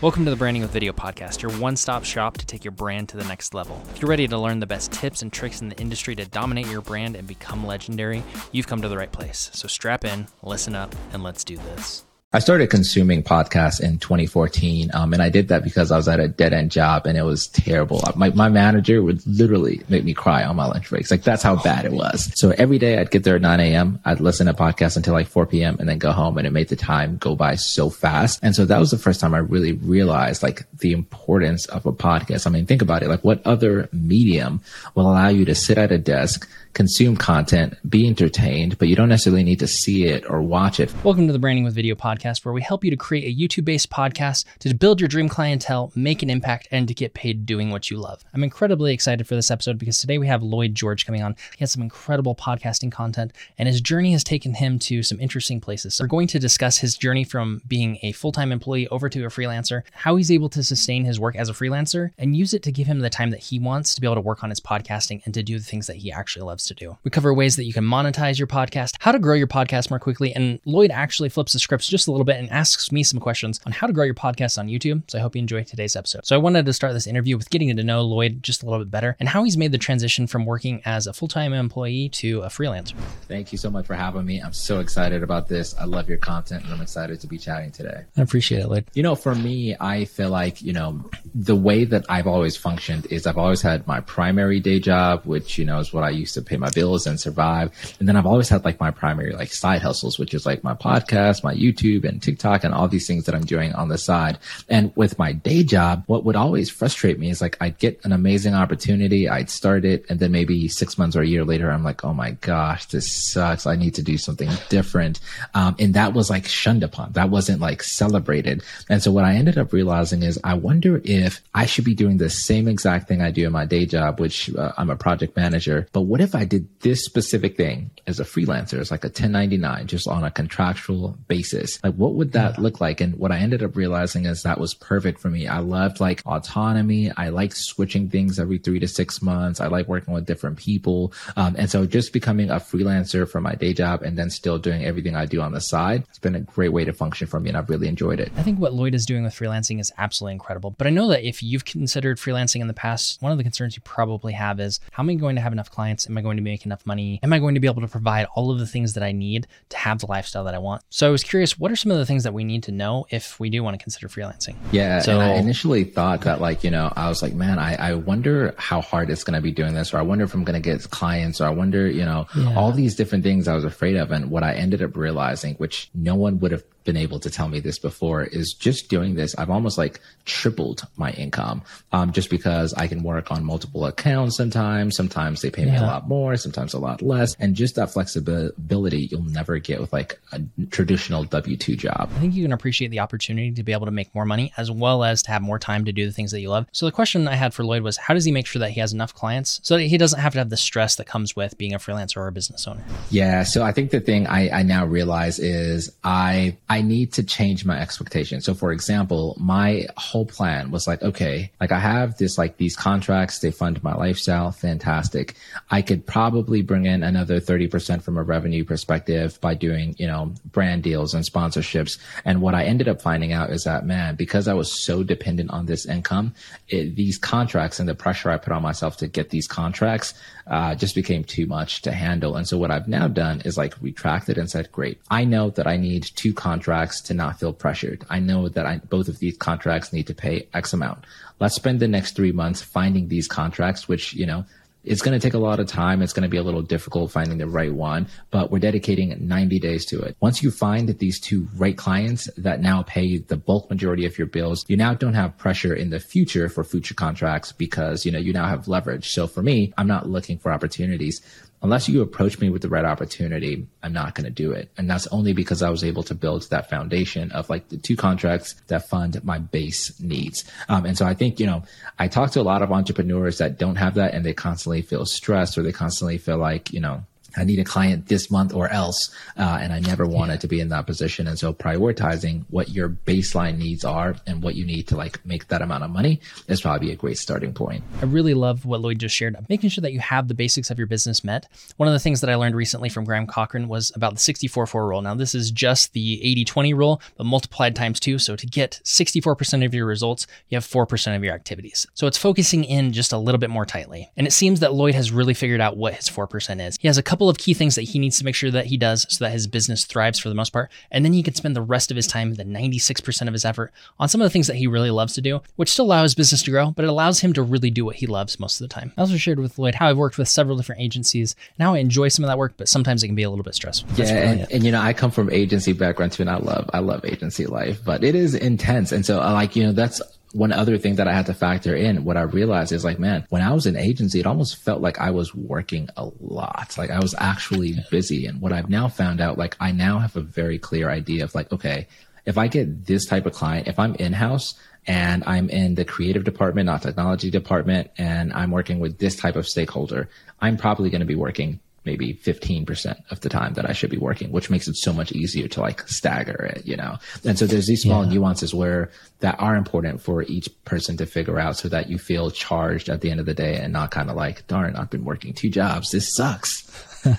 Welcome to the Branding with Video podcast, your one stop shop to take your brand to the next level. If you're ready to learn the best tips and tricks in the industry to dominate your brand and become legendary, you've come to the right place. So strap in, listen up, and let's do this. I started consuming podcasts in 2014, um, and I did that because I was at a dead end job and it was terrible. My, my manager would literally make me cry on my lunch breaks. Like that's how bad it was. So every day I'd get there at 9 a.m. I'd listen to podcasts until like 4 p.m. and then go home and it made the time go by so fast. And so that was the first time I really realized like the importance of a podcast. I mean, think about it. Like what other medium will allow you to sit at a desk, consume content, be entertained, but you don't necessarily need to see it or watch it. Welcome to the Branding with Video podcast, where we help you to create a YouTube based podcast to build your dream clientele, make an impact, and to get paid doing what you love. I'm incredibly excited for this episode because today we have Lloyd George coming on. He has some incredible podcasting content, and his journey has taken him to some interesting places. So we're going to discuss his journey from being a full time employee over to a freelancer, how he's able to sustain his work as a freelancer, and use it to give him the time that he wants to be able to work on his podcasting and to do the things that he actually loves to do. We cover ways that you can monetize your podcast, how to grow your podcast more quickly, and Lloyd actually flips the scripts just a little bit and asks me some questions on how to grow your podcast on YouTube. So I hope you enjoy today's episode. So I wanted to start this interview with getting to know Lloyd just a little bit better and how he's made the transition from working as a full-time employee to a freelancer. Thank you so much for having me. I'm so excited about this. I love your content and I'm excited to be chatting today. I appreciate it, Lloyd. You know, for me, I feel like, you know, the way that I've always functioned is I've always had my primary day job, which, you know, is what I used to pay my bills and survive. And then I've always had like my primary like side hustles, which is like my podcast, my YouTube and TikTok and all these things that I'm doing on the side. And with my day job, what would always frustrate me is like I'd get an amazing opportunity. I'd start it. And then maybe six months or a year later, I'm like, Oh my gosh, this sucks. I need to do something different. Um, and that was like shunned upon. That wasn't like celebrated. And so what I ended up realizing is I wonder if I should be doing the same exact thing I do in my day job, which uh, I'm a project manager. But what if I did this specific thing as a freelancer? It's like a 1099, just on a contractual basis. Like what would that yeah. look like? And what I ended up realizing is that was perfect for me. I loved like autonomy. I like switching things every three to six months. I like working with different people. Um, and so just becoming a freelancer for my day job and then still doing everything I do on the side, it's been a great way to function for me. And I've really enjoyed it. I think what Lloyd is doing with freelancing is absolutely incredible. But I know that if you've considered freelancing in the past, one of the concerns you probably have is how am I going to have enough clients? Am I going to make enough money? Am I going to be able to provide all of the things that I need to have the lifestyle that I want? So I was curious, what are some of the things that we need to know if we do want to consider freelancing? Yeah. So I initially thought that like, you know, I was like, man, I, I wonder how hard it's going to be doing this, or I wonder if I'm going to get clients, or I wonder, you know, yeah. all these different things I was afraid of. And what I ended up realizing, which no one would have been able to tell me this before is just doing this. I've almost like tripled my income, um, just because I can work on multiple accounts sometimes. Sometimes they pay me a lot more, sometimes a lot less. And just that flexibility you'll never get with like a traditional W 2 job. I think you can appreciate the opportunity to be able to make more money as well as to have more time to do the things that you love. So the question I had for Lloyd was how does he make sure that he has enough clients so that he doesn't have to have the stress that comes with being a freelancer or a business owner? Yeah. So I think the thing I, I now realize is I, I I need to change my expectations. So for example, my whole plan was like, okay, like I have this, like these contracts, they fund my lifestyle. Fantastic. I could probably bring in another 30% from a revenue perspective by doing, you know, brand deals and sponsorships. And what I ended up finding out is that, man, because I was so dependent on this income, it, these contracts and the pressure I put on myself to get these contracts, uh, just became too much to handle. And so what I've now done is like retracted and said, great, I know that I need two contracts to not feel pressured. I know that I, both of these contracts need to pay X amount. Let's spend the next three months finding these contracts, which, you know, it's going to take a lot of time. It's going to be a little difficult finding the right one, but we're dedicating 90 days to it. Once you find these two right clients that now pay the bulk majority of your bills, you now don't have pressure in the future for future contracts because, you know, you now have leverage. So for me, I'm not looking for opportunities unless you approach me with the right opportunity, I'm not going to do it. And that's only because I was able to build that foundation of like the two contracts that fund my base needs. Um, and so I think, you know, I talk to a lot of entrepreneurs that don't have that and they constantly feel stressed or they constantly feel like, you know, I need a client this month or else. Uh, and I never wanted yeah. to be in that position. And so prioritizing what your baseline needs are and what you need to like make that amount of money is probably a great starting point. I really love what Lloyd just shared. Making sure that you have the basics of your business met. One of the things that I learned recently from Graham Cochrane was about the 64 4 rule. Now, this is just the 80 20 rule, but multiplied times two. So to get 64% of your results, you have 4% of your activities. So it's focusing in just a little bit more tightly. And it seems that Lloyd has really figured out what his 4% is. He has a couple couple of key things that he needs to make sure that he does so that his business thrives for the most part. And then he can spend the rest of his time, the 96% of his effort, on some of the things that he really loves to do, which still allows his business to grow, but it allows him to really do what he loves most of the time. I also shared with Lloyd how I've worked with several different agencies and how I enjoy some of that work, but sometimes it can be a little bit stressful. yeah, and, and, you know, I come from agency background too, and I love I love agency life, but it is intense. And so, I like you know, that's one other thing that I had to factor in, what I realized is like, man, when I was in agency, it almost felt like I was working a lot. Like I was actually busy. And what I've now found out, like I now have a very clear idea of like, okay, if I get this type of client, if I'm in house and I'm in the creative department, not technology department, and I'm working with this type of stakeholder, I'm probably going to be working maybe 15% of the time that I should be working, which makes it so much easier to like stagger it, you know? And so there's these small yeah. nuances where that are important for each person to figure out so that you feel charged at the end of the day and not kind of like, darn, I've been working two jobs. This sucks.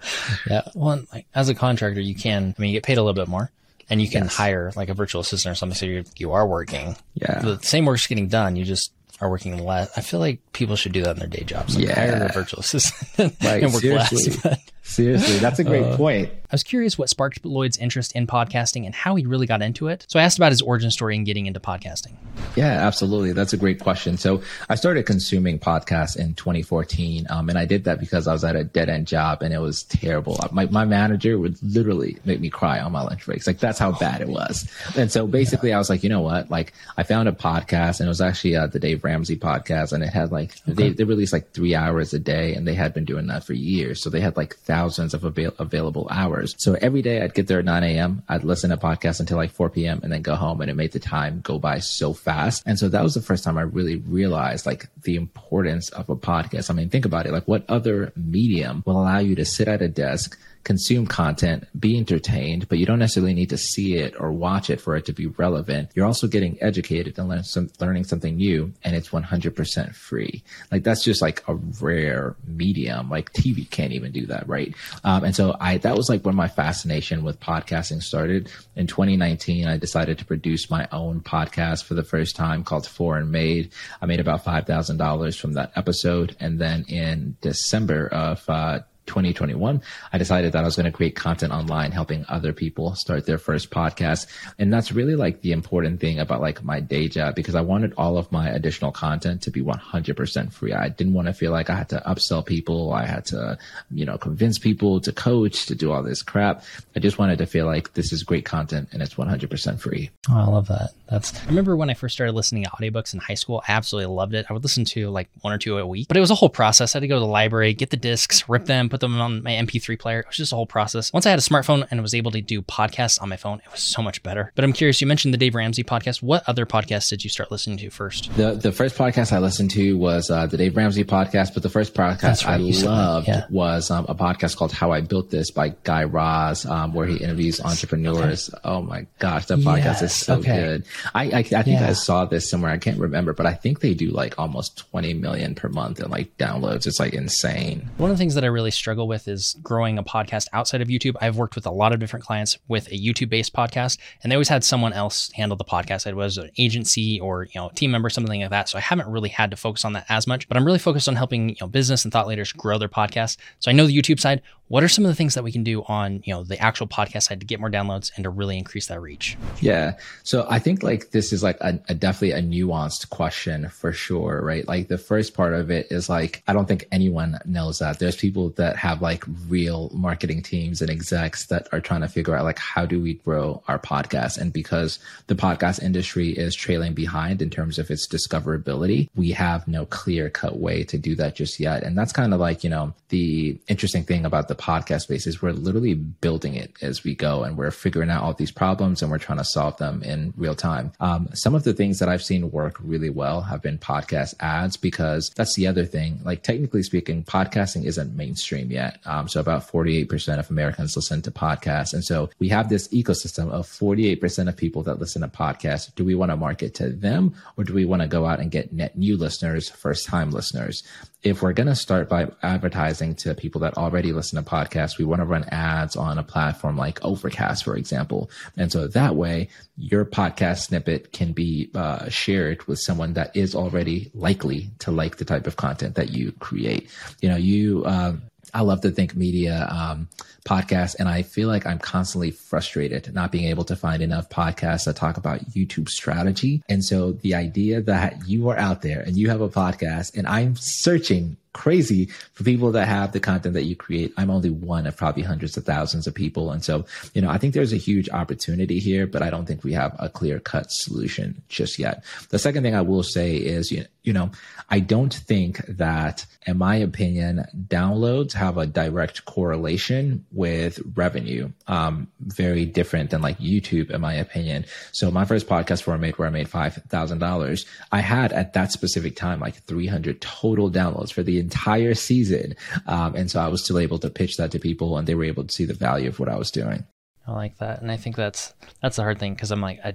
yeah. Well, like, as a contractor, you can, I mean, you get paid a little bit more and you can yes. hire like a virtual assistant or something. So you you are working. Yeah. The same work's getting done. You just are working less. I feel like people should do that in their day jobs. Like yeah. hire a virtual assistant like, and work seriously. less. Seriously, that's a great uh, point. I was curious what sparked Lloyd's interest in podcasting and how he really got into it. So I asked about his origin story in getting into podcasting. Yeah, absolutely. That's a great question. So I started consuming podcasts in 2014, um, and I did that because I was at a dead end job and it was terrible. My my manager would literally make me cry on my lunch breaks. Like that's how bad it was. And so basically, yeah. I was like, you know what? Like I found a podcast, and it was actually uh, the Dave Ramsey podcast, and it had like okay. they they released like three hours a day, and they had been doing that for years. So they had like thousands of avail- available hours. So every day I'd get there at 9 a.m. I'd listen to podcasts until like 4 p.m. and then go home and it made the time go by so fast. And so that was the first time I really realized like the importance of a podcast. I mean, think about it. Like what other medium will allow you to sit at a desk consume content, be entertained, but you don't necessarily need to see it or watch it for it to be relevant. You're also getting educated and learn some, learning something new, and it's 100% free. Like that's just like a rare medium. Like TV can't even do that, right? Um, and so I that was like when my fascination with podcasting started. In 2019, I decided to produce my own podcast for the first time called Foreign Made. I made about five thousand dollars from that episode, and then in December of uh, 2021, I decided that I was going to create content online, helping other people start their first podcast. And that's really like the important thing about like my day job because I wanted all of my additional content to be 100% free. I didn't want to feel like I had to upsell people. I had to, you know, convince people to coach, to do all this crap. I just wanted to feel like this is great content and it's 100% free. Oh, I love that. That's, I remember when I first started listening to audiobooks in high school, I absolutely loved it. I would listen to like one or two a week, but it was a whole process. I had to go to the library, get the discs, rip them, put them on my MP3 player. It was just a whole process. Once I had a smartphone and was able to do podcasts on my phone, it was so much better. But I'm curious, you mentioned the Dave Ramsey podcast. What other podcasts did you start listening to first? The the first podcast I listened to was uh, the Dave Ramsey podcast, but the first podcast right, I loved yeah. was um, a podcast called How I Built This by Guy Raz, um, where he interviews entrepreneurs. Okay. Oh my gosh, that podcast yes. is so okay. good. I I, I think yeah. I saw this somewhere. I can't remember, but I think they do like almost 20 million per month in like downloads. It's like insane. One of the things that I really struggle with is growing a podcast outside of YouTube. I've worked with a lot of different clients with a YouTube based podcast, and they always had someone else handle the podcast. It was an agency or you know team member, something like that. So I haven't really had to focus on that as much. But I'm really focused on helping you know business and thought leaders grow their podcast. So I know the YouTube side. What are some of the things that we can do on you know the actual podcast side to get more downloads and to really increase that reach? Yeah. So I think like this is like a, a definitely a nuanced question for sure, right? Like the first part of it is like I don't think anyone knows that. There's people that have like real marketing teams and execs that are trying to figure out like how do we grow our podcast and because the podcast industry is trailing behind in terms of its discoverability we have no clear cut way to do that just yet and that's kind of like you know the interesting thing about the podcast space is we're literally building it as we go and we're figuring out all these problems and we're trying to solve them in real time. Um, some of the things that I've seen work really well have been podcast ads because that's the other thing. Like technically speaking, podcasting isn't mainstream yet. Um, so about 48% of Americans listen to podcasts. And so we have this ecosystem of 48% of people that listen to podcasts. Do we want to market to them or do we want to go out and get net new listeners, first time listeners? If we're going to start by advertising to people that already listen to podcasts, we want to run ads on a platform like Overcast, for example. And so that way, your podcast snippet can be uh, shared with someone that is already likely to like the type of content that you create. You know, you, uh, I love to think media um, podcasts, and I feel like I'm constantly frustrated not being able to find enough podcasts that talk about YouTube strategy. And so the idea that you are out there and you have a podcast, and I'm searching crazy for people that have the content that you create. I'm only one of probably hundreds of thousands of people. And so, you know, I think there's a huge opportunity here, but I don't think we have a clear cut solution just yet. The second thing I will say is, you know, I don't think that, in my opinion, downloads have a direct correlation with revenue. Um, very different than like YouTube, in my opinion. So my first podcast where I made, where I made $5,000, I had at that specific time, like 300 total downloads for the entire season. Um, and so I was still able to pitch that to people and they were able to see the value of what I was doing. I like that. And I think that's, that's the hard thing. Cause I'm like, I,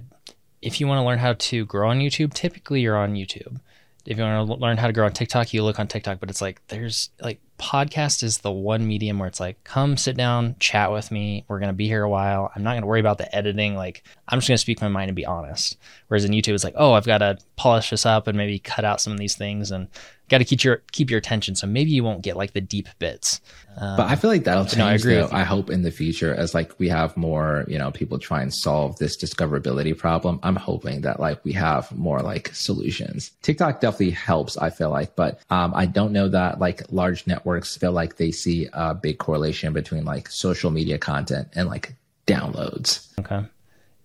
if you want to learn how to grow on YouTube, typically you're on YouTube. If you want to learn how to grow on TikTok, you look on TikTok, but it's like, there's like podcast is the one medium where it's like, come sit down, chat with me. We're going to be here a while. I'm not going to worry about the editing. Like, I'm just going to speak my mind and be honest. Whereas in YouTube, it's like, oh, I've got to polish this up and maybe cut out some of these things and got to keep your keep your attention. So maybe you won't get like the deep bits. Um, but I feel like that'll change. No, I agree. Though, I hope in the future, as like we have more, you know, people try and solve this discoverability problem. I'm hoping that like we have more like solutions. TikTok definitely helps. I feel like, but um, I don't know that like large networks feel like they see a big correlation between like social media content and like downloads. Okay,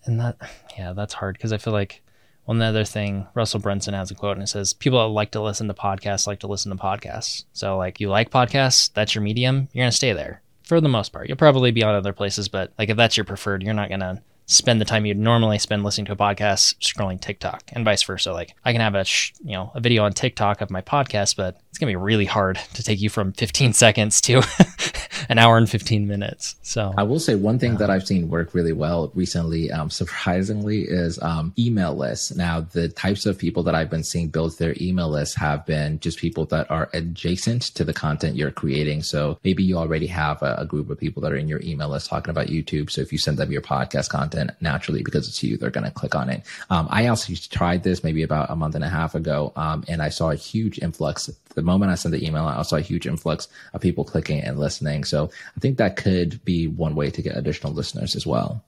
and that yeah, that's hard because I feel like well, another thing, Russell Brunson has a quote and it says, People that like to listen to podcasts like to listen to podcasts. So, like, you like podcasts, that's your medium, you're going to stay there for the most part. You'll probably be on other places, but like, if that's your preferred, you're not going to spend the time you'd normally spend listening to a podcast scrolling TikTok and vice versa. Like I can have a sh- you know a video on TikTok of my podcast, but it's gonna be really hard to take you from 15 seconds to an hour and 15 minutes. So I will say one thing that I've seen work really well recently, um, surprisingly, is um, email lists. Now the types of people that I've been seeing build their email lists have been just people that are adjacent to the content you're creating. So maybe you already have a, a group of people that are in your email list talking about YouTube. So if you send them your podcast content content naturally because it's you. They're going to click on it. Um, I also tried this maybe about a month and a half ago, um, and I saw a huge influx. The moment I sent the email, I saw a huge influx of people clicking and listening. So I think that could be one way to get additional listeners as well.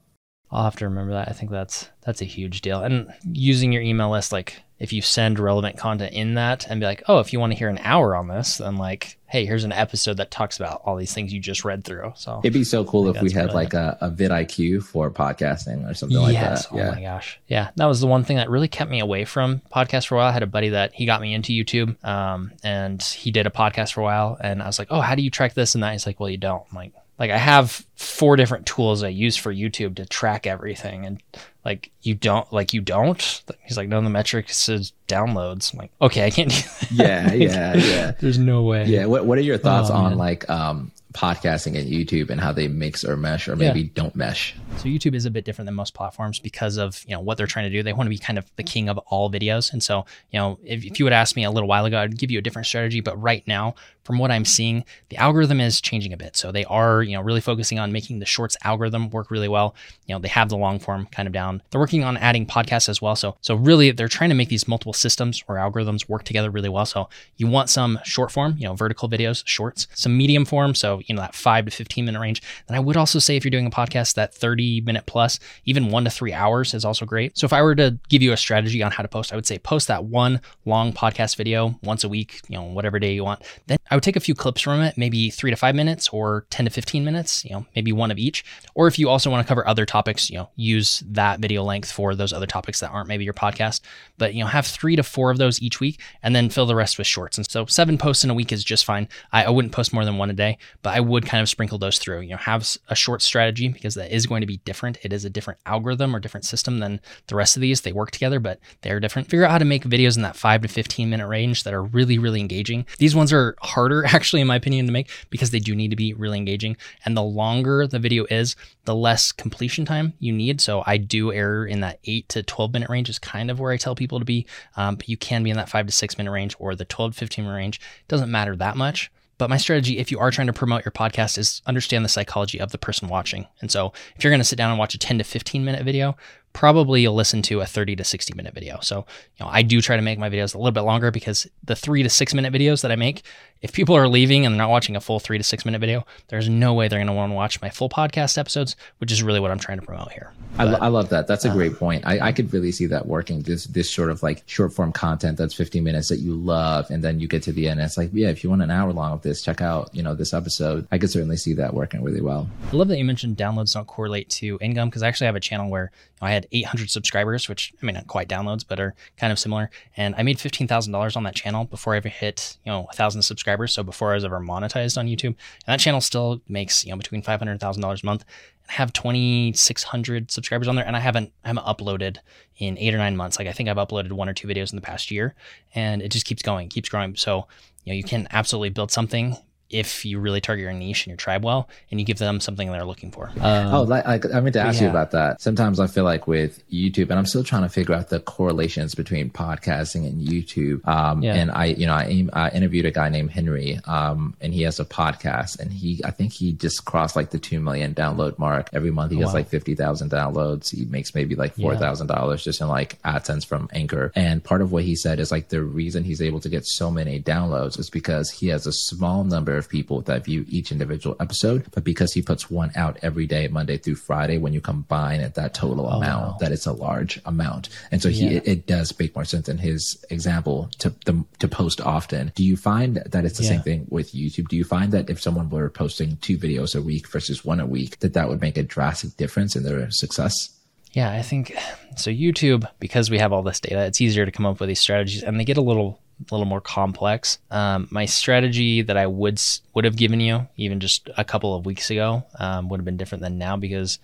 I'll have to remember that. I think that's that's a huge deal. And using your email list, like if you send relevant content in that and be like, oh, if you want to hear an hour on this, then like, hey, here's an episode that talks about all these things you just read through. So it'd be so cool if we had like a, a vidIQ for podcasting or something yes. like that. Oh my gosh. Yeah. That was the one thing that really kept me away from podcasts for a while. I had a buddy that he got me into YouTube um, and he did a podcast for a while. And I was like, oh, how do you track this and that? He's like, well, you don't. I'm like, like I have four different tools I use for YouTube to track everything and like you don't like you don't he's like no the metric says downloads I'm like okay I can't do that. yeah yeah yeah there's no way yeah what, what are your thoughts oh, on man. like um podcasting and YouTube and how they mix or mesh or maybe yeah. don't mesh. So YouTube is a bit different than most platforms because of, you know, what they're trying to do. They want to be kind of the king of all videos. And so, you know, if, if you would ask me a little while ago, I'd give you a different strategy. But right now, from what I'm seeing, the algorithm is changing a bit. So they are, you know, really focusing on making the shorts algorithm work really well. You know, they have the long form kind of down. They're working on adding podcasts as well. So so really they're trying to make these multiple systems or algorithms work together really well. So you want some short form, you know, vertical videos, shorts, some medium form, so you know that 5 to 15 minute range. Then I would also say if you're doing a podcast that 30 minute plus, even 1 to 3 hours is also great. So if I were to give you a strategy on how to post, I would say post that one long podcast video once a week, you know, whatever day you want. Then I would take a few clips from it, maybe 3 to 5 minutes or 10 to 15 minutes, you know, maybe one of each. Or if you also want to cover other topics, you know, use that video length for those other topics that aren't maybe your podcast. But, you know, have 3 to 4 of those each week and then fill the rest with shorts. And so 7 posts in a week is just fine. I, I wouldn't post more than one a day, but I would kind of sprinkle those through. You know, have a short strategy because that is going to be different. It is a different algorithm or different system than the rest of these. They work together, but they're different. Figure out how to make videos in that five to 15 minute range that are really, really engaging. These ones are harder, actually, in my opinion, to make because they do need to be really engaging. And the longer the video is, the less completion time you need. So I do err in that eight to 12 minute range is kind of where I tell people to be. Um, but you can be in that five to six minute range or the 12 to 15 minute range. It doesn't matter that much. But my strategy, if you are trying to promote your podcast, is understand the psychology of the person watching. And so if you're going to sit down and watch a 10 to 15 minute video, probably you'll listen to a 30 to 60 minute video. So, you know, I do try to make my videos a little bit longer because the three to six minute videos that I make, if people are leaving and they're not watching a full three to six minute video, there's no way they're going to want to watch my full podcast episodes, which is really what I'm trying to promote here. But, I, I, love that. That's a uh, great point. I, I could really see that working. This this sort of like short form content that's 15 minutes that you love, and then you get to the end. And it's like, yeah, if you want an hour long of this, check out you know this episode. I could certainly see that working really well. I love that you mentioned downloads don't correlate to income because I actually have a channel where I had 800 subscribers, which I mean not quite downloads, but are kind of similar, and I made fifteen thousand dollars on that channel before I ever hit you know a thousand subscribers. So before I was ever monetized on YouTube. And that channel still makes, you know, between $500 and $1,000 a month. I have 2,600 subscribers on there and I haven't, I haven't uploaded in eight or nine months. Like I think I've uploaded one or two videos in the past year and it just keeps going, keeps growing. So, you know, you can absolutely build something if you really target your niche and your tribe well and you give them something they're looking for. Um, oh, like, I meant to ask yeah. you about that. Sometimes I feel like with YouTube, and I'm still trying to figure out the correlations between podcasting and YouTube. Um, yeah. And I, you know, I, I, interviewed a guy named Henry, um, and he has a podcast, and he, I think he just crossed like the two million download mark every month. He oh, has wow. like fifty thousand downloads. He makes maybe like four thousand yeah. dollars just in like AdSense from Anchor. And part of what he said is like the reason he's able to get so many downloads is because he has a small number of people that view each individual episode, but because he puts one out every day, Monday through Friday, when you combine at that total oh, amount, wow. that it's a large amount. And so he, yeah. it, it, does make more sense in his example to the, to post often. Do you find that it's the yeah. same thing with YouTube? Do you find that if someone were posting two videos a week versus one a week, that that would make a drastic difference in their success? Yeah, I think so. YouTube, because we have all this data, it's easier to come up with these strategies and they get a little a little more complex. Um, my strategy that I would would have given you even just a couple of weeks ago um, would have been different than now because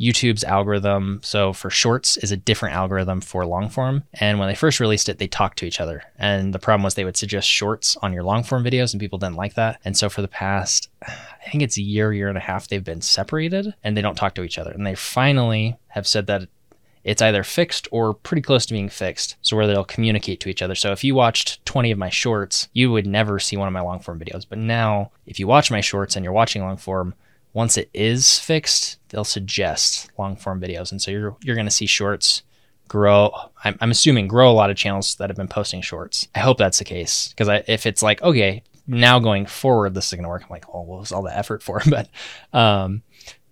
YouTube's algorithm, so for shorts, is a different algorithm for long form. And when they first released it, they talked to each other. And the problem was they would suggest shorts on your long form videos, and people didn't like that. And so for the past, I think it's a year, year and a half, they've been separated and they don't talk to each other. And they finally have said that it's either fixed or pretty close to being fixed. So where they'll communicate to each other. So if you watched 20 of my shorts, you would never see one of my long form videos. But now, if you watch my shorts and you're watching long form, once it is fixed, they'll suggest long form videos. And so you're you're going to see shorts grow. I'm, I'm, assuming grow a lot of channels that have been posting shorts. I hope that's the case because if it's like okay, now going forward, this is going to work. I'm like, oh, what was all the effort for? But um,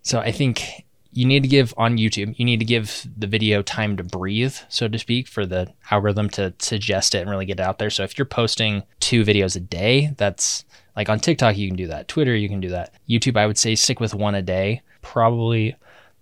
so I think you need to give on YouTube, you need to give the video time to breathe, so to speak, for the algorithm to suggest it and really get it out there. So if you're posting two videos a day, that's like on TikTok, you can do that. Twitter, you can do that. YouTube, I would say stick with one a day, probably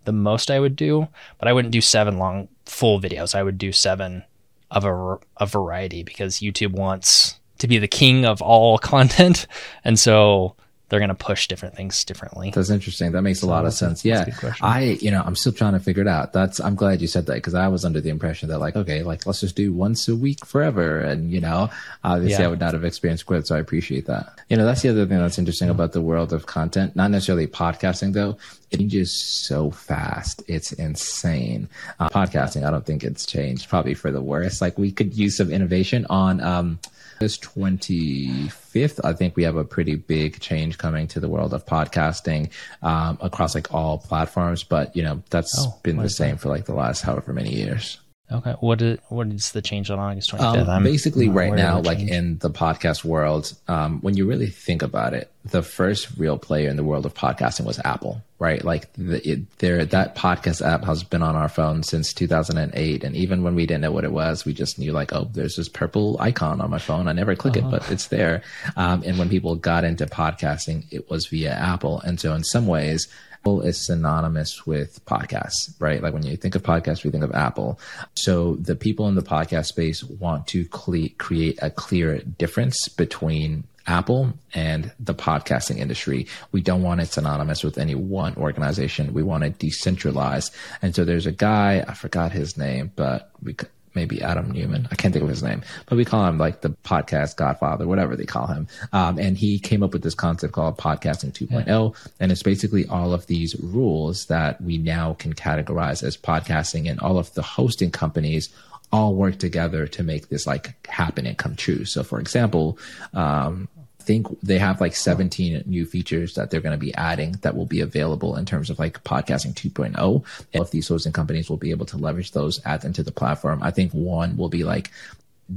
the most I would do, but I wouldn't do seven long full videos. I would do seven of a, a variety because YouTube wants to be the king of all content. And so they're going to push different things differently. That's interesting. That makes so a lot of sense. yeah. I, you know, I'm still trying to figure it out. That's, I'm glad you said that because I was under the impression that like, okay, like let's just do once a week forever. And, you know, obviously yeah. I would not have experienced growth. So I appreciate that. You know, that's the other thing that's interesting about the world of content, not necessarily podcasting though. It changes so fast. It's insane. Uh, podcasting, I don't think it's changed probably for the worse. Like we could use some innovation on, um, this 25th, I think we have a pretty big change coming to the world of podcasting um, across like all platforms. But you know, that's oh, been the same that? for like the last however many years. Okay. What is what is the change on August 25th? Um, basically, right now, like in the podcast world, um, when you really think about it, the first real player in the world of podcasting was Apple, right? Like the, it, there, that podcast app has been on our phone since 2008, and even when we didn't know what it was, we just knew like, oh, there's this purple icon on my phone. I never click uh-huh. it, but it's there. Um, and when people got into podcasting, it was via Apple, and so in some ways is synonymous with podcasts, right? Like when you think of podcasts, we think of Apple. So the people in the podcast space want to cle- create a clear difference between Apple and the podcasting industry. We don't want it synonymous with any one organization. We want it decentralized. And so there's a guy, I forgot his name, but we maybe Adam Newman. I can't think of his name, but we call him like the podcast godfather, whatever they call him. Um, and he came up with this concept called podcasting 2.0. Yeah. And it's basically all of these rules that we now can categorize as podcasting and all of the hosting companies all work together to make this like happen and come true. So for example, um, think they have like 17 new features that they're going to be adding that will be available in terms of like podcasting 2.0. All of these hosting companies will be able to leverage those, add them to the platform. I think one will be like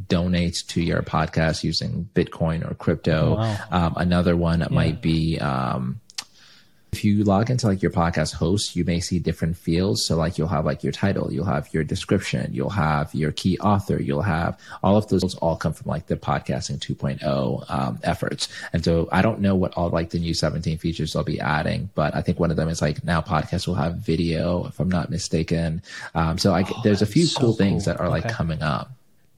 donate to your podcast using Bitcoin or crypto. Wow. Um, another one yeah. might be um, if you log into like your podcast host, you may see different fields. So like you'll have like your title, you'll have your description, you'll have your key author, you'll have all of those all come from like the podcasting 2.0 um, efforts. And so I don't know what all like the new 17 features they'll be adding, but I think one of them is like now podcasts will have video, if I'm not mistaken. Um, so I, oh, there's a few so cool things that are okay. like coming up.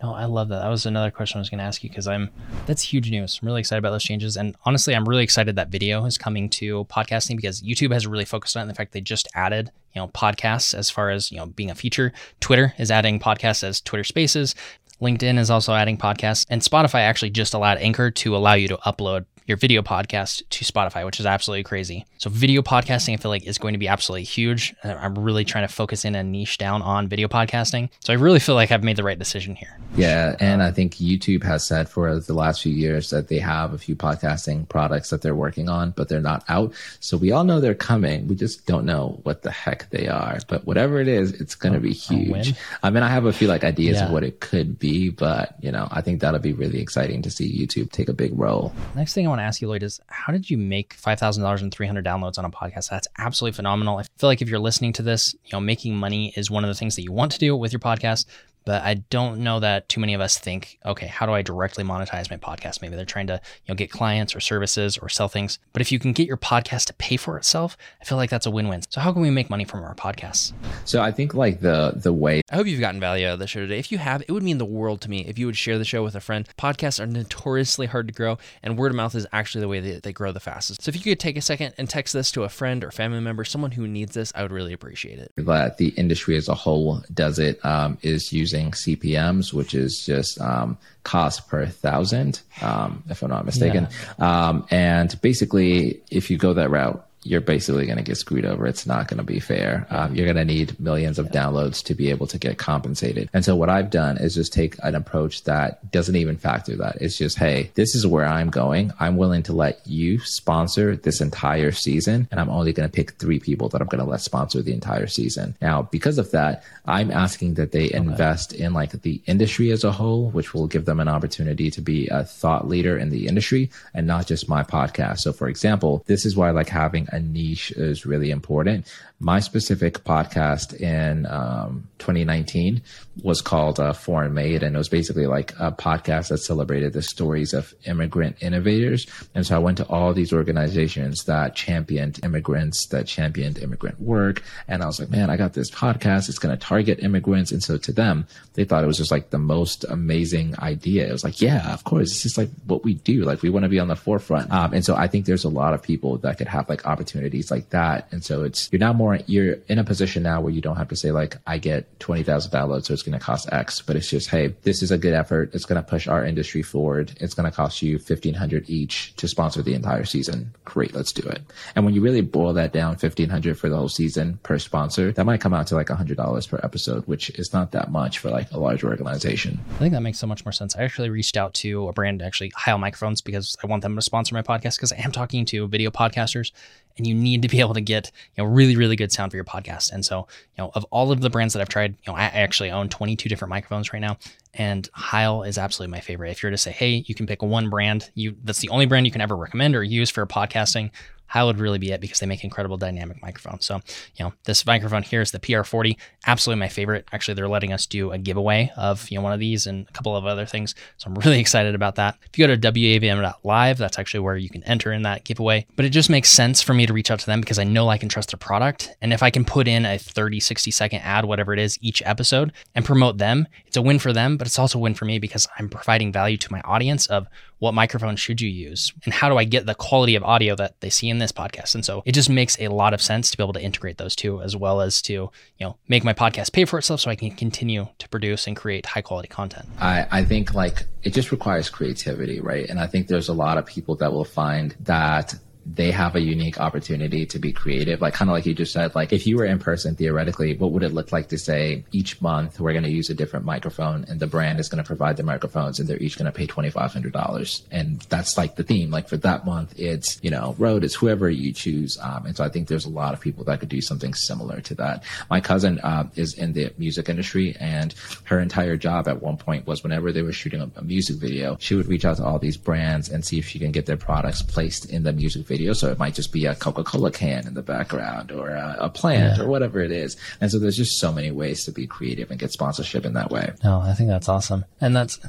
No, I love that. That was another question I was going to ask you because I'm that's huge news. I'm really excited about those changes, and honestly, I'm really excited that video is coming to podcasting because YouTube has really focused on it. In fact, they just added you know podcasts as far as you know being a feature. Twitter is adding podcasts as Twitter Spaces. LinkedIn is also adding podcasts, and Spotify actually just allowed Anchor to allow you to upload your video podcast to Spotify, which is absolutely crazy. So video podcasting, I feel like is going to be absolutely huge. I'm really trying to focus in and niche down on video podcasting. So I really feel like I've made the right decision here. Yeah. And I think YouTube has said for the last few years that they have a few podcasting products that they're working on, but they're not out. So we all know they're coming. We just don't know what the heck they are. But whatever it is, it's going to be huge. I mean, I have a few like ideas yeah. of what it could be, but you know, I think that'll be really exciting to see YouTube take a big role. Next thing I want to ask you, Lloyd, is how did you make $5,000 and 300 downloads on a podcast? That's absolutely phenomenal. I feel like if you're listening to this, you know, making money is one of the things that you want to do with your podcast, but I don't know that too many of us think, okay, how do I directly monetize my podcast? Maybe they're trying to, you know, get clients or services or sell things. But if you can get your podcast to pay for itself, I feel like that's a win-win. So how can we make money from our podcasts? So I think like the the way I hope you've gotten value out of the show today. If you have, it would mean the world to me if you would share the show with a friend. Podcasts are notoriously hard to grow, and word of mouth is actually the way that they grow the fastest. So if you could take a second and text this to a friend or family member, someone who needs this, I would really appreciate it. That the industry as a whole does it um, is using CPM grams, which is just um, cost per thousand, um, if I'm not mistaken. Yeah. Um, and basically, if you go that route, you're basically going to get screwed over. It's not going to be fair. Um, you're going to need millions of downloads to be able to get compensated. And so what I've done is just take an approach that doesn't even factor that. It's just, hey, this is where I'm going. I'm willing to let you sponsor this entire season, and I'm only going to pick three people that I'm going to let sponsor the entire season. Now, because of that, I'm asking that they okay. invest in like the industry as a whole, which will give them an opportunity to be a thought leader in the industry and not just my podcast. So, for example, this is why I like having a niche is really important my specific podcast in um, 2019 was called uh, Foreign Made, and it was basically like a podcast that celebrated the stories of immigrant innovators. And so I went to all these organizations that championed immigrants, that championed immigrant work, and I was like, man, I got this podcast. It's going to target immigrants, and so to them, they thought it was just like the most amazing idea. It was like, yeah, of course, it's just like what we do. Like we want to be on the forefront. Um, and so I think there's a lot of people that could have like opportunities like that. And so it's you're now more you're in a position now where you don't have to say like I get twenty thousand downloads, so it's going to cost X. But it's just hey, this is a good effort. It's going to push our industry forward. It's going to cost you fifteen hundred each to sponsor the entire season. Great, let's do it. And when you really boil that down, fifteen hundred for the whole season per sponsor, that might come out to like hundred dollars per episode, which is not that much for like a large organization. I think that makes so much more sense. I actually reached out to a brand, actually Heil Microphones, because I want them to sponsor my podcast because I am talking to video podcasters and you need to be able to get you know really really good sound for your podcast. And so you know of all of the brands that I've tried, you know I actually own 22 different microphones right now, and Heil is absolutely my favorite. If you're to say, hey, you can pick one brand, you that's the only brand you can ever recommend or use for podcasting. Heil would really be it because they make incredible dynamic microphones. So, you know, this microphone here is the PR40, absolutely my favorite. Actually, they're letting us do a giveaway of, you know, one of these and a couple of other things. So I'm really excited about that. If you go to wavm.live, that's actually where you can enter in that giveaway. But it just makes sense for me to reach out to them because I know I can trust their product. And if I can put in a 30, 60 second ad, whatever it is, each episode and promote them, it's a win for them, but it's also a win for me because I'm providing value to my audience of what microphone should you use and how do I get the quality of audio that they see in this podcast. And so it just makes a lot of sense to be able to integrate those two as well as to, you know, make my podcast pay for itself so I can continue to produce and create high quality content. I, I think like it just requires creativity, right? And I think there's a lot of people that will find that they have a unique opportunity to be creative. Like kind of like you just said, like if you were in person theoretically, what would it look like to say each month we're going to use a different microphone and the brand is going to provide the microphones and they're each going to pay $2,500. And that's like the theme. Like for that month, it's, you know, Rode, it's whoever you choose. Um, and so I think there's a lot of people that could do something similar to that. My cousin uh, is in the music industry and her entire job at one point was whenever they were shooting a, a music video, she would reach out to all these brands and see if she can get their products placed in the music video video. So it might just be a Coca Cola can in the background or a, a plant yeah. or whatever it is. And so there's just so many ways to be creative and get sponsorship in that way. No, I think that's awesome. And that's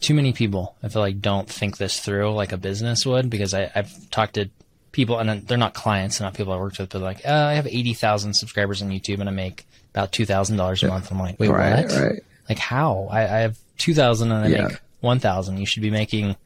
too many people, I feel like, don't think this through like a business would because I, I've talked to people and they're not clients, not people I worked with, but like, uh, I have 80,000 subscribers on YouTube and I make about $2,000 a month. I'm like, wait, right, what? Right. Like how? I, I have 2,000 and I yeah. make 1,000. You should be making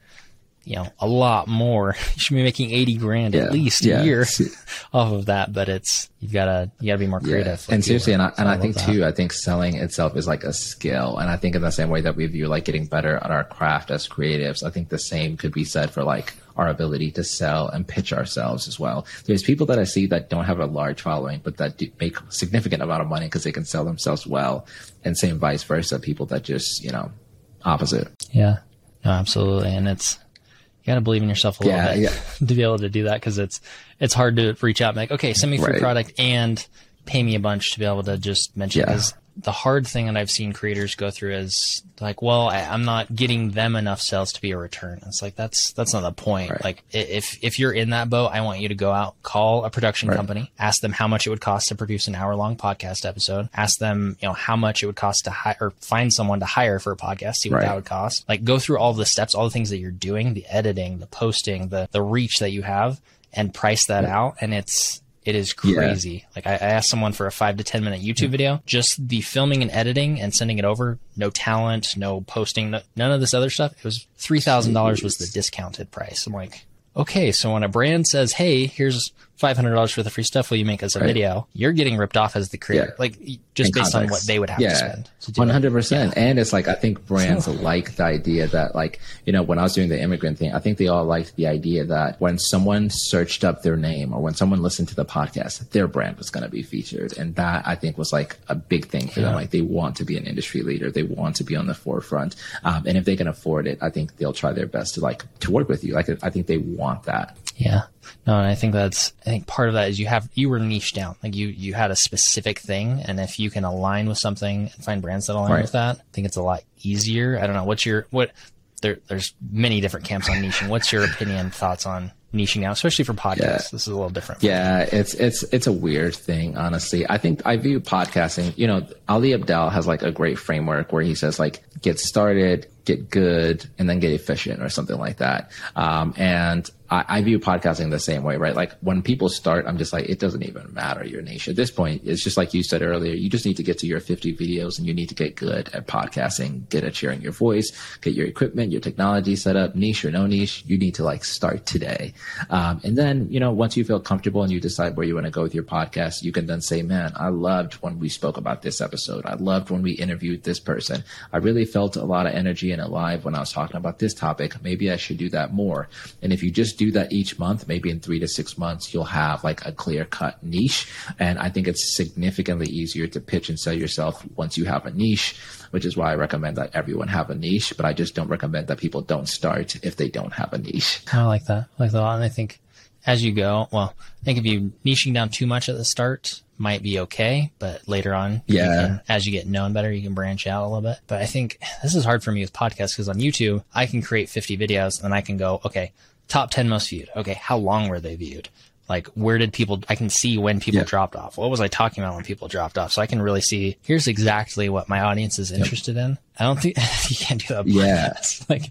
you know, a lot more. You should be making 80 grand yeah, at least yeah. a year off of that, but it's, you've got to, you got to be more creative. Yeah. Like and seriously, and I, and I think that. too, I think selling itself is like a skill. And I think in the same way that we view like getting better at our craft as creatives, I think the same could be said for like our ability to sell and pitch ourselves as well. There's people that I see that don't have a large following, but that make significant amount of money because they can sell themselves well. And same vice versa, people that just, you know, opposite. Yeah. No, absolutely. And it's, you got to believe in yourself a little yeah, bit yeah. to be able to do that because it's it's hard to reach out and like okay send me free right. product and pay me a bunch to be able to just mention because the hard thing that I've seen creators go through is like, well, I, am not getting them enough sales to be a return. It's like that's that's not the point. Right. Like if if you're in that boat, I want you to go out, call a production right. company, ask them how much it would cost to produce an hour long podcast episode, ask them you know how much it would cost to hire or find someone to hire for a podcast, see what right. that would cost. Like go through all the steps, all the things that you're doing, the editing, the posting, the the reach that you have, and price that out. And it's it is crazy. Yeah. Like I, I, asked someone for a five to ten minute YouTube hmm. video, just the filming and editing and sending it over. No talent, no posting, no, none of this other stuff. It was three thousand dollars was the discounted price. I'm like, okay, so when a brand says, "Hey, here's five hundred dollars for the free stuff will you make as a right. video, you're getting ripped off as the creator. Yeah. Like just based context. on what they would have yeah. to spend. One hundred percent. And it's like I think brands like the idea that like, you know, when I was doing the immigrant thing, I think they all liked the idea that when someone searched up their name or when someone listened to the podcast, their brand was gonna be featured. And that I think was like a big thing for them. Like they want to be an industry leader. They want to be on the forefront. Um, and if they can afford it, I think they'll try their best to like to work with you. Like I think they want that. Yeah. No, and I think that's I think part of that is you have you were niche down. Like you you had a specific thing and if you can align with something and find brands that align right. with that, I think it's a lot easier. I don't know. What's your what there there's many different camps on niching. What's your opinion, thoughts on niching out, especially for podcasts. Yeah. This is a little different. Yeah, it's it's it's a weird thing, honestly. I think I view podcasting. You know, Ali Abdaal has like a great framework where he says like get started, get good, and then get efficient or something like that. Um, and I, I, view podcasting the same way, right? Like when people start, I'm just like, it doesn't even matter your niche. At this point, it's just like you said earlier, you just need to get to your 50 videos and you need to get good at podcasting, get at sharing your voice, get your equipment, your technology set up, niche or no niche. You need to like start today. Um, and then, you know, once you feel comfortable and you decide where you want to go with your podcast, you can then say, man, I loved when we spoke about this episode. I loved when we interviewed this person. I really felt a lot of energy and alive when I was talking about this topic. Maybe I should do that more. And if you just do that each month, maybe in three to six months, you'll have like a clear cut niche. And I think it's significantly easier to pitch and sell yourself once you have a niche, which is why I recommend that everyone have a niche, but I just don't recommend that people don't start if they don't have a niche. I like that. I like that a lot. And I think as you go, well, I think if you niching down too much at the start, might be okay, but later on, yeah, you can, as you get known better, you can branch out a little bit. But I think this is hard for me with podcasts because on YouTube, I can create 50 videos and I can go, okay, top 10 most viewed. Okay, how long were they viewed? like where did people i can see when people Yeah. dropped off what was i talking about when people dropped off so i can really see here's exactly what my audience is interested in i don't think you can't do that Yeah. podcasts. like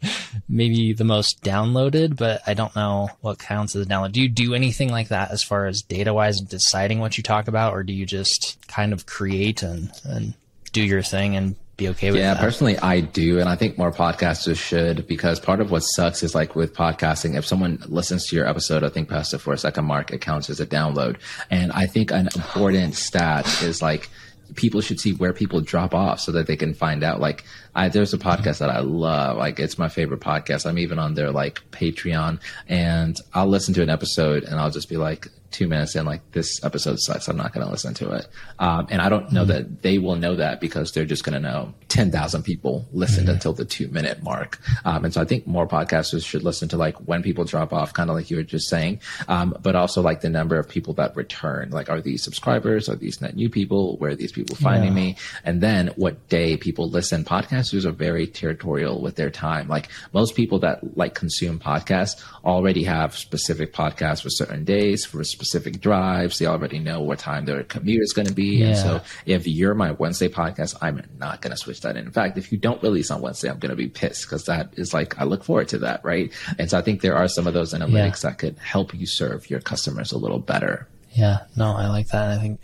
maybe the most downloaded but i don't know what counts as a download do you do anything like that as far as data wise deciding what you talk about or do you just kind of create and and do your thing and be okay with Yeah, that personally, I do. And I think more podcasters should because part of what sucks is like with podcasting, if someone listens to your episode, I think past the four second mark, it counts as a download. And I think an important stat is like, people should see where people drop off so that they can find out like I, there's a podcast that I love like it's my favorite podcast I'm even on their like Patreon and I'll listen to an episode and I'll just be like two minutes in like this episode sucks I'm not going to listen to it. Um, and I don't know that they will know that because they're just going to know 10,000 people listened until the two minute mark. Um, and so I think more podcasters should listen to like when people drop off kind of like you were just saying um, but also like the number of people that return. Like are these subscribers? Are these net new people? Where are these people finding Yeah. me? And then what day people listen. Podcasters are very territorial with their time. Like most people that like consume podcasts already have specific podcasts for certain days for specific drives. They already know what time their commute is going to be. And so if you're my wednesday podcast i'm not going to switch that in. In fact if you don't release on wednesday i'm going to be pissed because that is like i look forward to that right? And so i think there are some of those analytics that could help you serve your customers a little better. Yeah, no, I like that. I think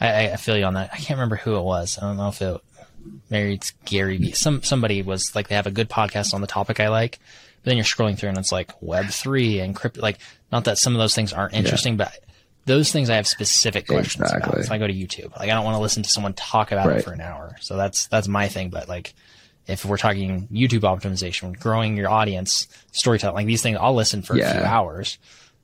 I, I- feel you on that. I can't remember who it was. I don't know if it maybe it's Gary. Some somebody was like they have a good podcast on the topic I like, but then you're scrolling through and it's like Web three and crypto. Like, not that some of those things aren't interesting, but those things I have specific questions about. Exactly. If I go to YouTube, like I don't want to listen to someone talk about it for an hour. So that's that's my thing. But like. If we're talking YouTube optimization, growing your audience, storytelling, like these things, I'll listen for a few hours.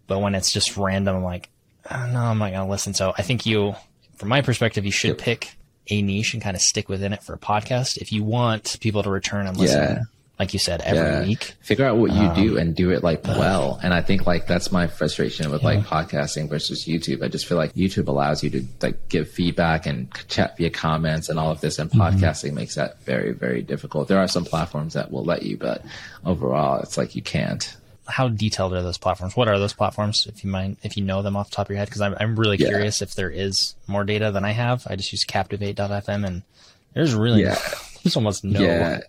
But when it's just random, I'm like, uh, no, I'm not going to listen. So I think you, from my perspective, you should pick a niche and kind of stick within it for a podcast. If you want people to return and listen, Yeah. Like you said, every Yeah. week. Figure out what you Um, do and do it like well. And I think like that's my frustration with like podcasting versus YouTube. I just feel like YouTube allows you to like give feedback and chat via comments and all of this, and Mm-hmm. podcasting makes that very very difficult. There are some platforms that will let you, but overall, it's like you can't. How detailed are those platforms? What are those platforms? If you mind, if you know them off the top of your head, because I'm, I'm really Yeah. curious if there is more data than I have. I just use Captivate.fm and there's really, Yeah. there's almost no, Yeah.